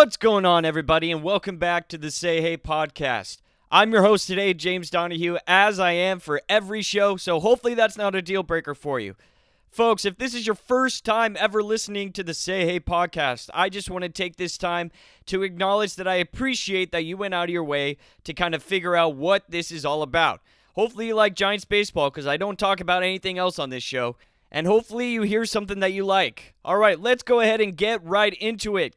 What's going on, everybody, and welcome back to the Say Hey podcast. I'm your host today, James Donahue, as I am for every show, so hopefully that's not a deal breaker for you. Folks, if this is your first time ever listening to the Say Hey podcast, I just want to take this time to acknowledge that I appreciate that you went out of your way to kind of figure out what this is all about. Hopefully, you like Giants baseball because I don't talk about anything else on this show. And hopefully, you hear something that you like. All right, let's go ahead and get right into it.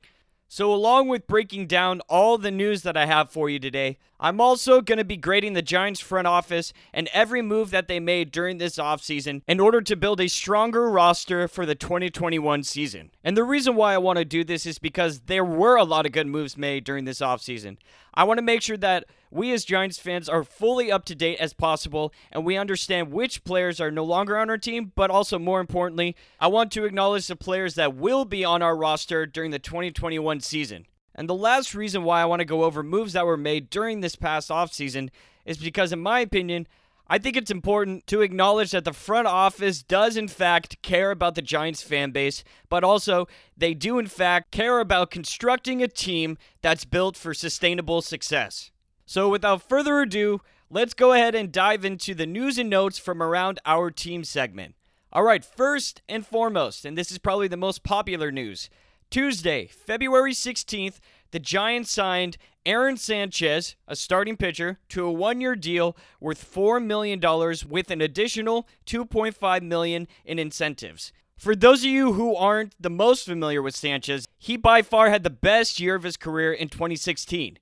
So, along with breaking down all the news that I have for you today, I'm also going to be grading the Giants front office and every move that they made during this offseason in order to build a stronger roster for the 2021 season. And the reason why I want to do this is because there were a lot of good moves made during this offseason. I want to make sure that we as Giants fans are fully up to date as possible and we understand which players are no longer on our team, but also more importantly, I want to acknowledge the players that will be on our roster during the 2021 season. And the last reason why I want to go over moves that were made during this past offseason is because, in my opinion, I think it's important to acknowledge that the front office does, in fact, care about the Giants fan base, but also they do, in fact, care about constructing a team that's built for sustainable success. So, without further ado, let's go ahead and dive into the news and notes from around our team segment. All right, first and foremost, and this is probably the most popular news Tuesday, February 16th, the Giants signed Aaron Sanchez, a starting pitcher, to a one-year deal worth $4 million with an additional 2.5 million in incentives. For those of you who aren't the most familiar with Sanchez, he by far had the best year of his career in 2016.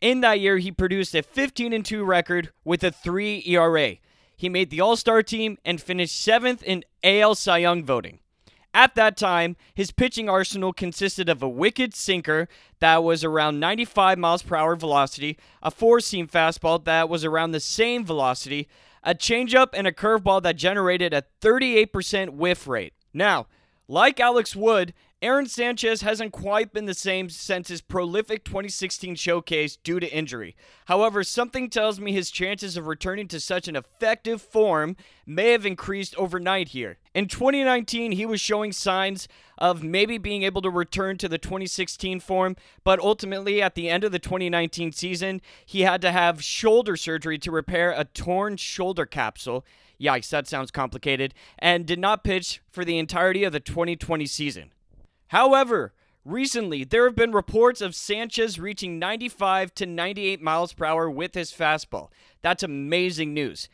In that year, he produced a 15 2 record with a 3 ERA. He made the All Star team and finished seventh in AL Cy Young voting. At that time, his pitching arsenal consisted of a wicked sinker that was around 95 miles per hour velocity, a four seam fastball that was around the same velocity, a changeup, and a curveball that generated a 38% whiff rate. Now, like Alex Wood, Aaron Sanchez hasn't quite been the same since his prolific 2016 showcase due to injury. However, something tells me his chances of returning to such an effective form may have increased overnight here. In 2019, he was showing signs of maybe being able to return to the 2016 form, but ultimately at the end of the 2019 season, he had to have shoulder surgery to repair a torn shoulder capsule. Yikes, that sounds complicated, and did not pitch for the entirety of the 2020 season. However, recently there have been reports of Sanchez reaching 95 to 98 miles per hour with his fastball. That's amazing news.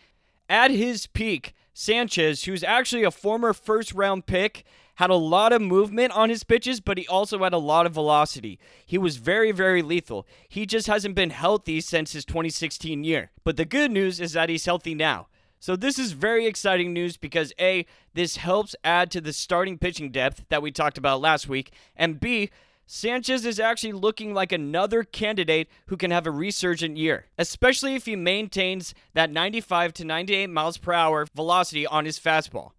At his peak, Sanchez, who's actually a former first round pick, had a lot of movement on his pitches, but he also had a lot of velocity. He was very, very lethal. He just hasn't been healthy since his 2016 year. But the good news is that he's healthy now. So this is very exciting news because A, this helps add to the starting pitching depth that we talked about last week, and B, Sanchez is actually looking like another candidate who can have a resurgent year, especially if he maintains that 95 to 98 miles per hour velocity on his fastball.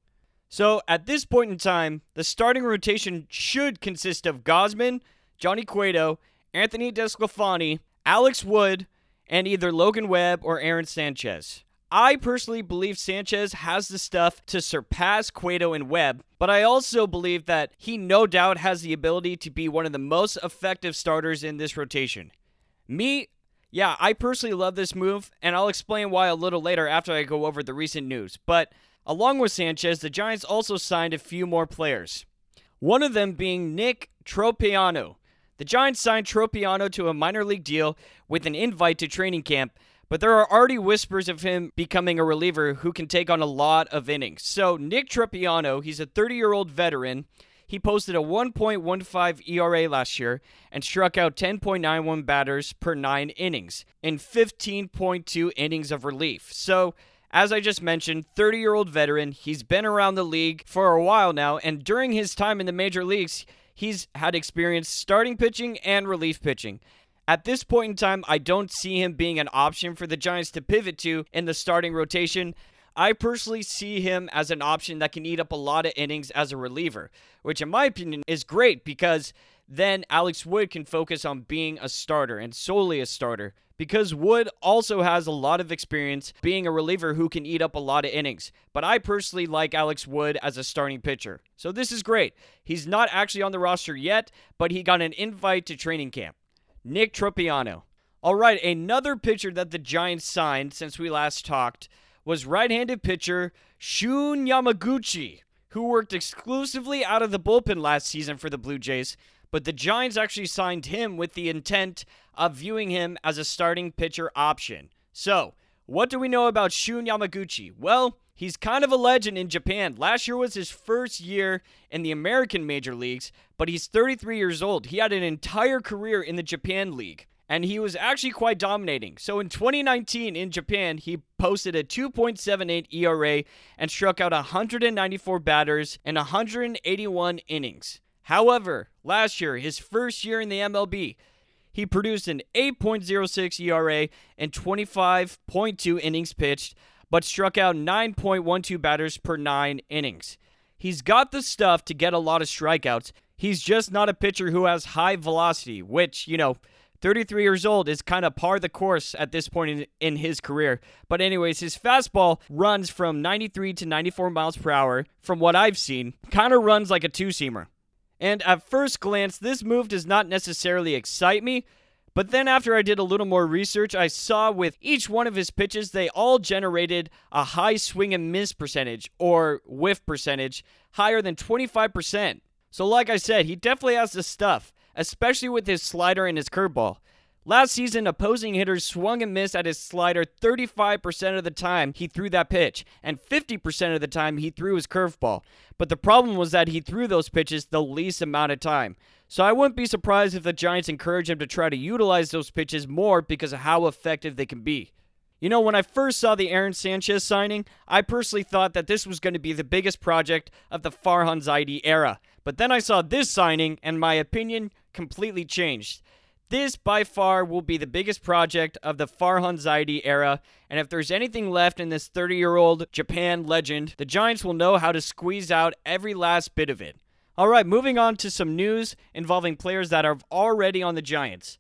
So at this point in time, the starting rotation should consist of Gausman, Johnny Cueto, Anthony DeSclafani, Alex Wood, and either Logan Webb or Aaron Sanchez. I personally believe Sanchez has the stuff to surpass Cueto and Webb, but I also believe that he no doubt has the ability to be one of the most effective starters in this rotation. Me, yeah, I personally love this move, and I'll explain why a little later after I go over the recent news. But along with Sanchez, the Giants also signed a few more players. One of them being Nick Tropeano. The Giants signed Tropeano to a minor league deal with an invite to training camp, but there are already whispers of him becoming a reliever who can take on a lot of innings. So, Nick Tropeano, he's a 30 year old veteran. He posted a 1.15 ERA last year and struck out 10.91 batters per nine innings in 15.2 innings of relief. So, as I just mentioned, 30 year old veteran. He's been around the league for a while now, and during his time in the major leagues, he's had experience starting pitching and relief pitching. At this point in time, I don't see him being an option for the Giants to pivot to in the starting rotation. I personally see him as an option that can eat up a lot of innings as a reliever, which, in my opinion, is great because then Alex Wood can focus on being a starter and solely a starter. Because Wood also has a lot of experience being a reliever who can eat up a lot of innings. But I personally like Alex Wood as a starting pitcher. So this is great. He's not actually on the roster yet, but he got an invite to training camp. Nick Tropeano. All right, another pitcher that the Giants signed since we last talked was right handed pitcher Shun Yamaguchi, who worked exclusively out of the bullpen last season for the Blue Jays, but the Giants actually signed him with the intent of viewing him as a starting pitcher option. So, what do we know about Shun Yamaguchi? Well, he's kind of a legend in Japan. Last year was his first year in the American major leagues, but he's 33 years old. He had an entire career in the Japan League, and he was actually quite dominating. So in 2019 in Japan, he posted a 2.78 ERA and struck out 194 batters in 181 innings. However, last year, his first year in the MLB, he produced an 8.06 ERA and 25.2 innings pitched, but struck out 9.12 batters per nine innings. He's got the stuff to get a lot of strikeouts. He's just not a pitcher who has high velocity, which, you know, 33 years old is kind of par the course at this point in, in his career. But, anyways, his fastball runs from 93 to 94 miles per hour, from what I've seen, kind of runs like a two seamer. And at first glance, this move does not necessarily excite me but then, after I did a little more research, I saw with each one of his pitches, they all generated a high swing and miss percentage or whiff percentage higher than 25%. So, like I said, he definitely has the stuff, especially with his slider and his curveball. Last season, opposing hitters swung and missed at his slider 35% of the time he threw that pitch, and 50% of the time he threw his curveball. But the problem was that he threw those pitches the least amount of time. So I wouldn't be surprised if the Giants encourage him to try to utilize those pitches more because of how effective they can be. You know, when I first saw the Aaron Sanchez signing, I personally thought that this was going to be the biggest project of the Farhan Zaidi era. But then I saw this signing, and my opinion completely changed. This, by far, will be the biggest project of the Farhan Zaidi era, and if there's anything left in this 30 year old Japan legend, the Giants will know how to squeeze out every last bit of it. All right, moving on to some news involving players that are already on the Giants.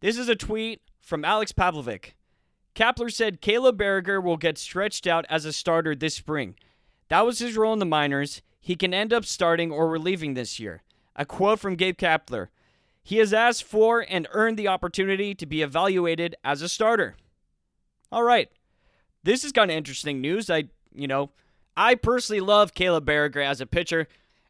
This is a tweet from Alex Pavlovic. Kapler said Caleb Baragar will get stretched out as a starter this spring. That was his role in the minors. He can end up starting or relieving this year. A quote from Gabe Kapler. He has asked for and earned the opportunity to be evaluated as a starter. All right. This is kind of interesting news. I, you know, I personally love Caleb Baragar as a pitcher,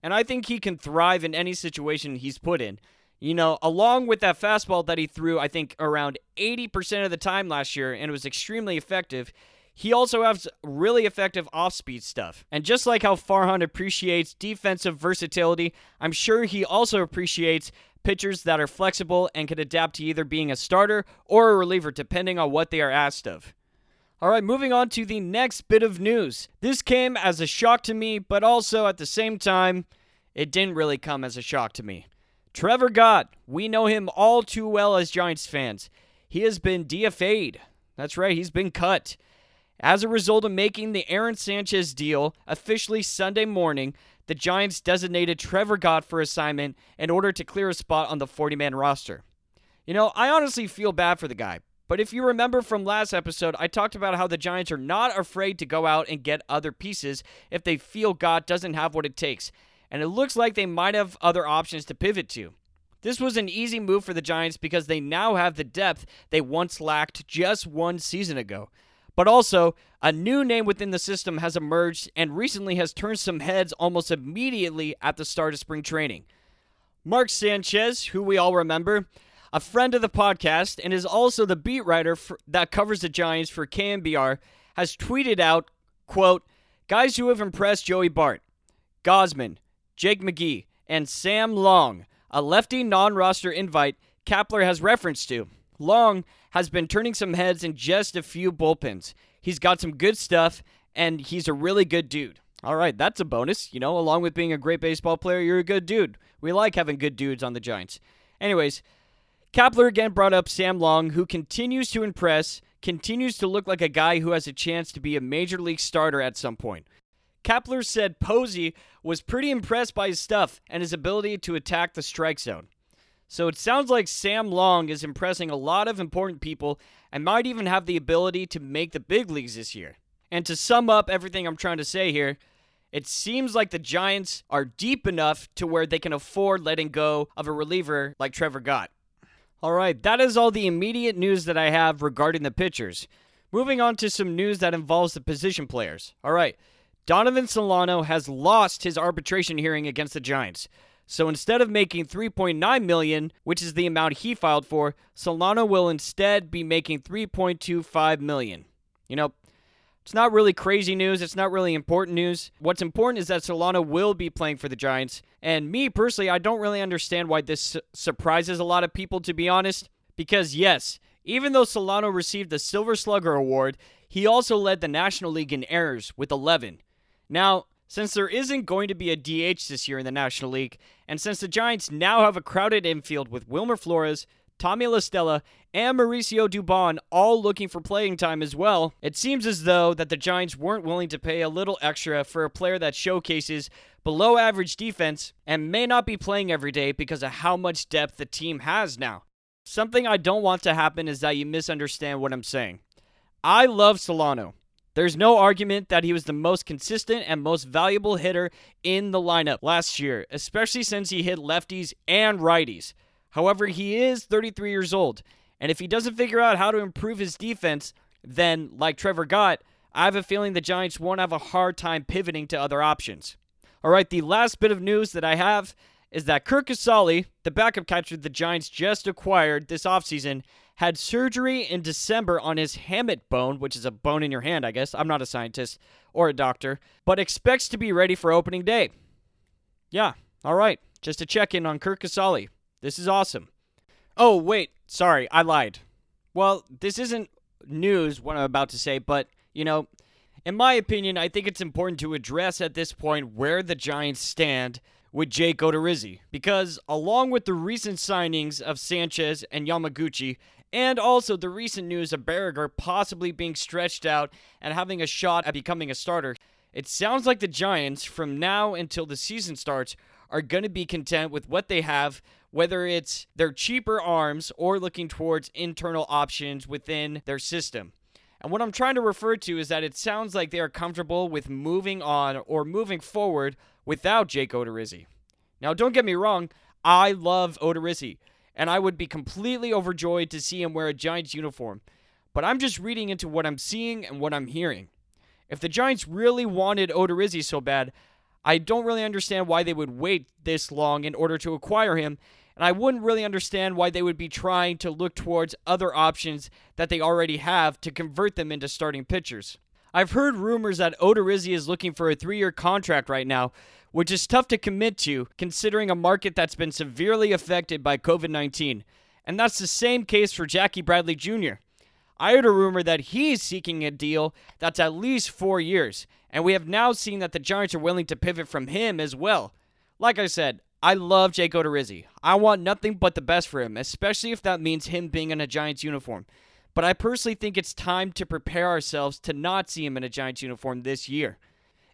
and I think he can thrive in any situation he's put in. You know, along with that fastball that he threw, I think around 80% of the time last year, and it was extremely effective. He also has really effective off speed stuff. And just like how Farhan appreciates defensive versatility, I'm sure he also appreciates pitchers that are flexible and can adapt to either being a starter or a reliever depending on what they are asked of. All right, moving on to the next bit of news. This came as a shock to me, but also at the same time, it didn't really come as a shock to me. Trevor Gott, we know him all too well as Giants fans. He has been DFA'd. That's right, he's been cut. As a result of making the Aaron Sanchez deal officially Sunday morning, the Giants designated Trevor Gott for assignment in order to clear a spot on the 40 man roster. You know, I honestly feel bad for the guy. But if you remember from last episode, I talked about how the Giants are not afraid to go out and get other pieces if they feel Gott doesn't have what it takes. And it looks like they might have other options to pivot to. This was an easy move for the Giants because they now have the depth they once lacked just one season ago. But also, a new name within the system has emerged and recently has turned some heads almost immediately at the start of spring training. Mark Sanchez, who we all remember, a friend of the podcast and is also the beat writer for, that covers the Giants for KNBR, has tweeted out, quote, Guys who have impressed Joey Bart, Gausman, Jake McGee, and Sam Long, a lefty non roster invite Kapler has reference to. Long has been turning some heads in just a few bullpens. He's got some good stuff, and he's a really good dude. All right, that's a bonus. You know, along with being a great baseball player, you're a good dude. We like having good dudes on the Giants. Anyways, Kapler again brought up Sam Long, who continues to impress, continues to look like a guy who has a chance to be a major league starter at some point. Kapler said Posey was pretty impressed by his stuff and his ability to attack the strike zone. So it sounds like Sam Long is impressing a lot of important people and might even have the ability to make the big leagues this year. And to sum up everything I'm trying to say here, it seems like the Giants are deep enough to where they can afford letting go of a reliever like Trevor Gott. All right, that is all the immediate news that I have regarding the pitchers. Moving on to some news that involves the position players. All right, Donovan Solano has lost his arbitration hearing against the Giants. So instead of making 3.9 million, which is the amount he filed for, Solano will instead be making 3.25 million. You know, it's not really crazy news. It's not really important news. What's important is that Solano will be playing for the Giants. And me personally, I don't really understand why this su- surprises a lot of people, to be honest. Because, yes, even though Solano received the Silver Slugger Award, he also led the National League in errors with 11. Now, since there isn't going to be a DH this year in the National League, and since the Giants now have a crowded infield with Wilmer Flores, Tommy La Stella, and Mauricio Dubon all looking for playing time as well, it seems as though that the Giants weren't willing to pay a little extra for a player that showcases below average defense and may not be playing every day because of how much depth the team has now. Something I don't want to happen is that you misunderstand what I'm saying. I love Solano. There's no argument that he was the most consistent and most valuable hitter in the lineup last year, especially since he hit lefties and righties. However, he is 33 years old, and if he doesn't figure out how to improve his defense, then, like Trevor Gott, I have a feeling the Giants won't have a hard time pivoting to other options. All right, the last bit of news that I have is that Curt Casali, the backup catcher the Giants just acquired this offseason, had surgery in December on his hamate bone, which is a bone in your hand, I guess. I'm not a scientist or a doctor, but expects to be ready for opening day. Yeah, all right. Just to check in on Curt Casali. This is awesome. Oh, wait. Sorry, I lied. Well, this isn't news, what I'm about to say, but, you know, in my opinion, I think it's important to address at this point where the Giants stand with Jake Odorizzi. Because along with the recent signings of Sanchez and Yamaguchi, and also the recent news of Baragar possibly being stretched out and having a shot at becoming a starter, it sounds like the Giants, from now until the season starts, are going to be content with what they have, whether it's their cheaper arms or looking towards internal options within their system. And what I'm trying to refer to is that it sounds like they are comfortable with moving on or moving forward without Jake Odorizzi. Now, don't get me wrong, I love Odorizzi, and I would be completely overjoyed to see him wear a Giants uniform. But I'm just reading into what I'm seeing and what I'm hearing. If the Giants really wanted Odorizzi so bad, I don't really understand why they would wait this long in order to acquire him, and I wouldn't really understand why they would be trying to look towards other options that they already have to convert them into starting pitchers. I've heard rumors that Odorizzi is looking for a three year contract right now, which is tough to commit to considering a market that's been severely affected by COVID 19. And that's the same case for Jackie Bradley Jr. I heard a rumor that he's seeking a deal that's at least four years, and we have now seen that the Giants are willing to pivot from him as well. Like I said, I love Jake Odorizzi. I want nothing but the best for him, especially if that means him being in a Giants uniform. But I personally think it's time to prepare ourselves to not see him in a Giants uniform this year.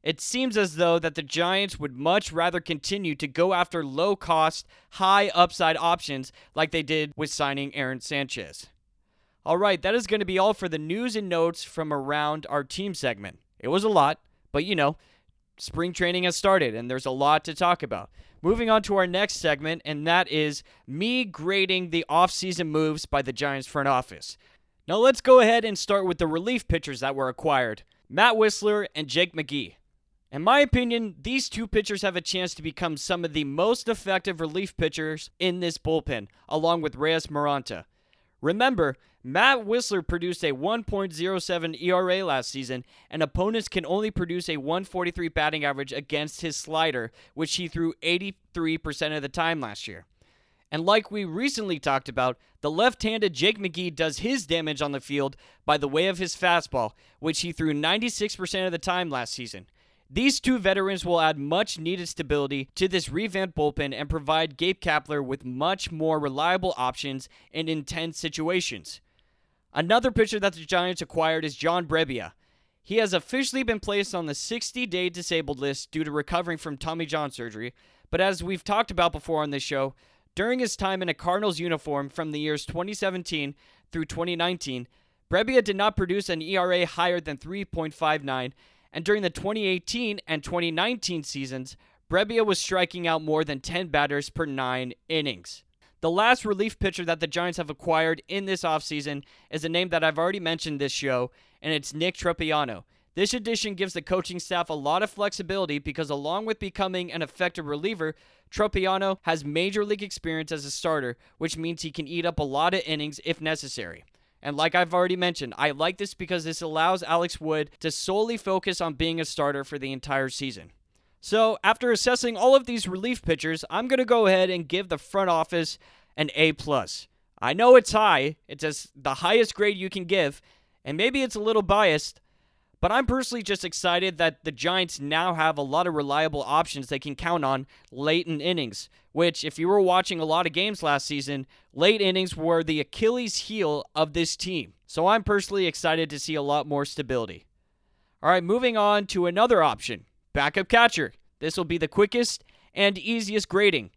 It seems as though that the Giants would much rather continue to go after low cost, high upside options like they did with signing Aaron Sanchez. All right, that is going to be all for the news and notes from around our team segment. It was a lot, but you know, spring training has started and there's a lot to talk about. Moving on to our next segment, and that is me grading the offseason moves by the Giants front office. Now let's go ahead and start with the relief pitchers that were acquired Matt Wisler and Jake McGee. In my opinion, these two pitchers have a chance to become some of the most effective relief pitchers in this bullpen, along with Reyes Moronta. Remember, Matt Wisler produced a 1.07 ERA last season, and opponents can only produce a 143 batting average against his slider, which he threw 83% of the time last year. And like we recently talked about, the left handed Jake McGee does his damage on the field by the way of his fastball, which he threw 96% of the time last season. These two veterans will add much needed stability to this revamped bullpen and provide Gabe Kapler with much more reliable options in intense situations. Another pitcher that the Giants acquired is John Brebbia. He has officially been placed on the 60 day disabled list due to recovering from Tommy John surgery, but as we've talked about before on this show, during his time in a Cardinals uniform from the years 2017 through 2019, Brebbia did not produce an ERA higher than 3.59 and during the 2018 and 2019 seasons, Brebbia was striking out more than 10 batters per 9 innings. The last relief pitcher that the Giants have acquired in this offseason is a name that I've already mentioned this show, and it's Nick Tropeano. This addition gives the coaching staff a lot of flexibility because, along with becoming an effective reliever, Tropeano has major league experience as a starter, which means he can eat up a lot of innings if necessary. And like I've already mentioned, I like this because this allows Alex Wood to solely focus on being a starter for the entire season. So, after assessing all of these relief pitchers, I'm going to go ahead and give the front office an A+. plus. I know it's high, it's the highest grade you can give, and maybe it's a little biased, but I'm personally just excited that the Giants now have a lot of reliable options they can count on late in innings, which, if you were watching a lot of games last season, late innings were the Achilles heel of this team. So I'm personally excited to see a lot more stability. All right, moving on to another option backup catcher. This will be the quickest and easiest grading.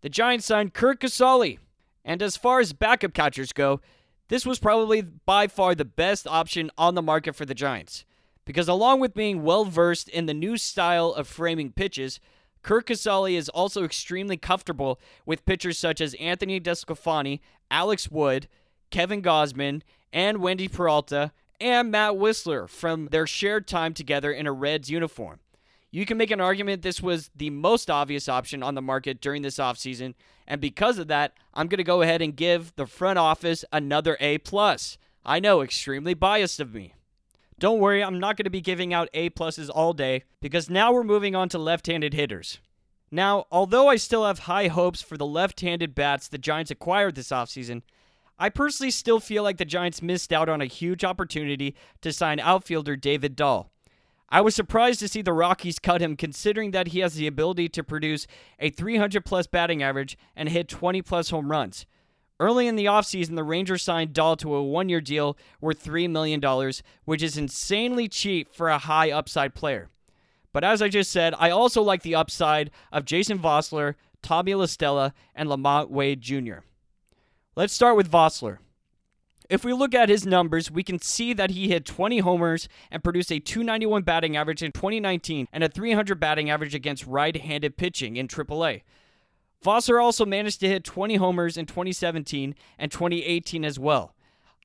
The Giants signed Curt Casali. And as far as backup catchers go, this was probably by far the best option on the market for the Giants because along with being well versed in the new style of framing pitches, Curt Casali is also extremely comfortable with pitchers such as Anthony DeSclafani, Alex Wood, Kevin Gausman, and Wandy Peralta, and Matt Wisler from their shared time together in a Reds uniform. You can make an argument this was the most obvious option on the market during this offseason, and because of that, I'm going to go ahead and give the front office another A+. plus. I know, extremely biased of me. Don't worry, I'm not going to be giving out A pluses all day because now we're moving on to left handed hitters. Now, although I still have high hopes for the left handed bats the Giants acquired this offseason, I personally still feel like the Giants missed out on a huge opportunity to sign outfielder David Dahl. I was surprised to see the Rockies cut him considering that he has the ability to produce a 300 plus batting average and hit 20 plus home runs. Early in the offseason, the Rangers signed Dahl to a one year deal worth $3 million, which is insanely cheap for a high upside player. But as I just said, I also like the upside of Jason Vosler, Tommy La Stella, and LaMonte Wade Jr. Let's start with Vosler. If we look at his numbers, we can see that he hit 20 homers and produced a 291 batting average in 2019 and a 300 batting average against right handed pitching in AAA. Vosler also managed to hit 20 homers in 2017 and 2018 as well.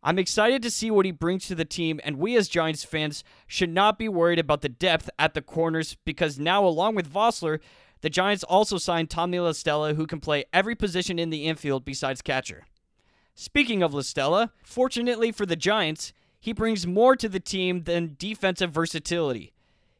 I'm excited to see what he brings to the team, and we as Giants fans should not be worried about the depth at the corners because now, along with Vosler, the Giants also signed Tommy La Stella, who can play every position in the infield besides catcher. Speaking of La Stella, fortunately for the Giants, he brings more to the team than defensive versatility.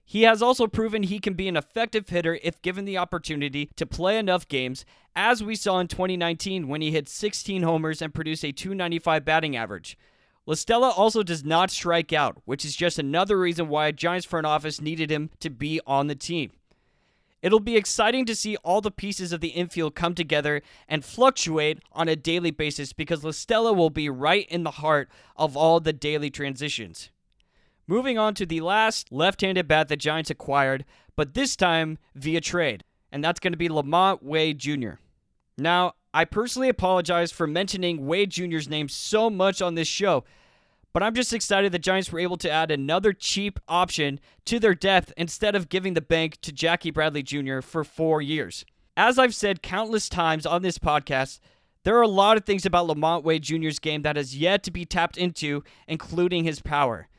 He has also proven he can be an effective hitter if given the opportunity to play enough games, as we saw in 2019 when he hit 16 homers and produced a 295 batting average. La Stella also does not strike out, which is just another reason why Giants front office needed him to be on the team. It'll be exciting to see all the pieces of the infield come together and fluctuate on a daily basis because La Stella will be right in the heart of all the daily transitions. Moving on to the last left handed bat the Giants acquired, but this time via trade, and that's going to be LaMonte Wade Jr. Now, I personally apologize for mentioning Wade Jr.'s name so much on this show, but I'm just excited the Giants were able to add another cheap option to their depth instead of giving the bank to Jackie Bradley Jr. for four years. As I've said countless times on this podcast, there are a lot of things about LaMonte Wade Jr.'s game that has yet to be tapped into, including his power.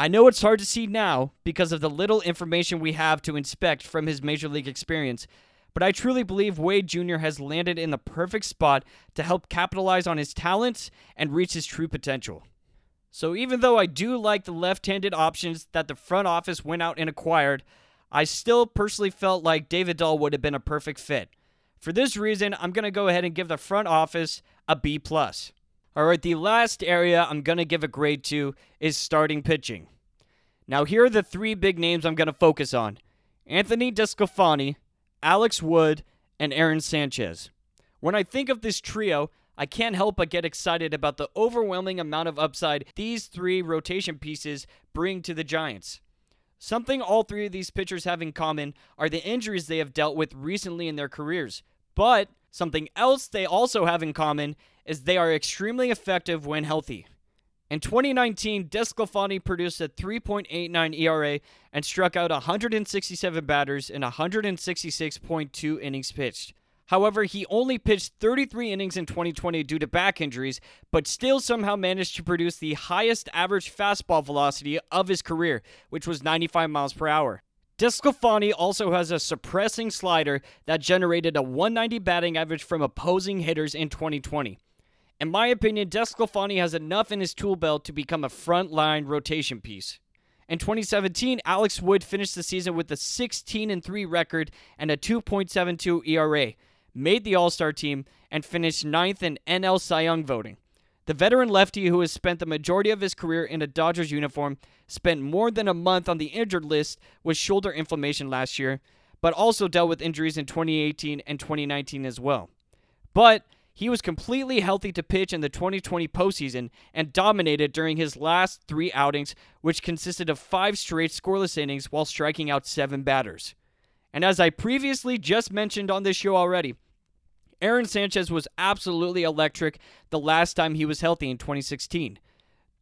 I know it's hard to see now because of the little information we have to inspect from his major league experience, but I truly believe Wade Jr. has landed in the perfect spot to help capitalize on his talents and reach his true potential. So, even though I do like the left handed options that the front office went out and acquired, I still personally felt like David Dahl would have been a perfect fit. For this reason, I'm going to go ahead and give the front office a B. plus. All right, the last area I'm going to give a grade to is starting pitching. Now, here are the three big names I'm going to focus on Anthony DeSclafani, Alex Wood, and Aaron Sanchez. When I think of this trio, I can't help but get excited about the overwhelming amount of upside these three rotation pieces bring to the Giants. Something all three of these pitchers have in common are the injuries they have dealt with recently in their careers. But something else they also have in common is they are extremely effective when healthy. In 2019, DeSclafani produced a 3.89 ERA and struck out 167 batters in 166.2 innings pitched. However, he only pitched 33 innings in 2020 due to back injuries, but still somehow managed to produce the highest average fastball velocity of his career, which was 95 miles per hour. DeSclafani also has a suppressing slider that generated a 190 batting average from opposing hitters in 2020. In my opinion, DeSclafani has enough in his tool belt to become a frontline rotation piece. In 2017, Alex Wood finished the season with a 16 3 record and a 2.72 ERA, made the All Star team, and finished ninth in NL Cy Young voting. The veteran lefty, who has spent the majority of his career in a Dodgers uniform, spent more than a month on the injured list with shoulder inflammation last year, but also dealt with injuries in 2018 and 2019 as well. But he was completely healthy to pitch in the 2020 postseason and dominated during his last three outings, which consisted of five straight scoreless innings while striking out seven batters. And as I previously just mentioned on this show already, Aaron Sanchez was absolutely electric the last time he was healthy in 2016.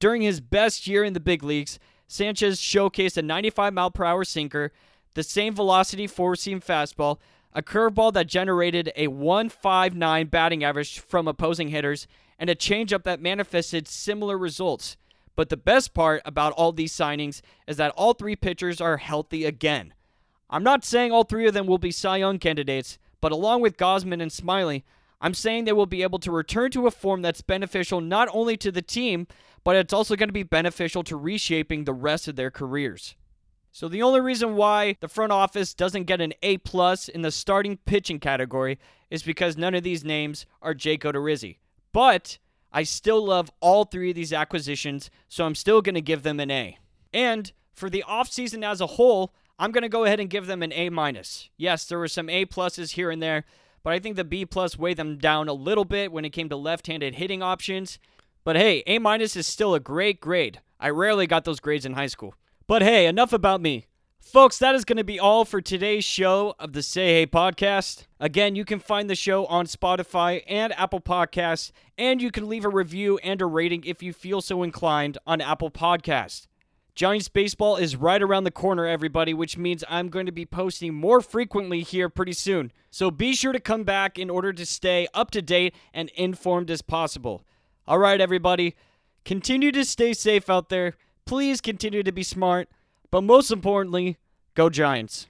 During his best year in the big leagues, Sanchez showcased a 95 mile per hour sinker, the same velocity four seam fastball, a curveball that generated a 159 batting average from opposing hitters, and a changeup that manifested similar results. But the best part about all these signings is that all three pitchers are healthy again. I'm not saying all three of them will be Cy Young candidates, but along with Gausman and Smyly, I'm saying they will be able to return to a form that's beneficial not only to the team, but it's also going to be beneficial to reshaping the rest of their careers. So the only reason why the front office doesn't get an A plus in the starting pitching category is because none of these names are Jake Odorizzi. But I still love all three of these acquisitions, so I'm still going to give them an A. And for the offseason as a whole, I'm going to go ahead and give them an A minus. Yes, there were some A pluses here and there, but I think the B plus weighed them down a little bit when it came to left-handed hitting options. But hey, A minus is still a great grade. I rarely got those grades in high school. But hey, enough about me. Folks, that is going to be all for today's show of the Say Hey podcast. Again, you can find the show on Spotify and Apple Podcasts, and you can leave a review and a rating if you feel so inclined on Apple Podcasts. Giants baseball is right around the corner, everybody, which means I'm going to be posting more frequently here pretty soon. So be sure to come back in order to stay up to date and informed as possible. All right, everybody, continue to stay safe out there. Please continue to be smart, but most importantly, go Giants.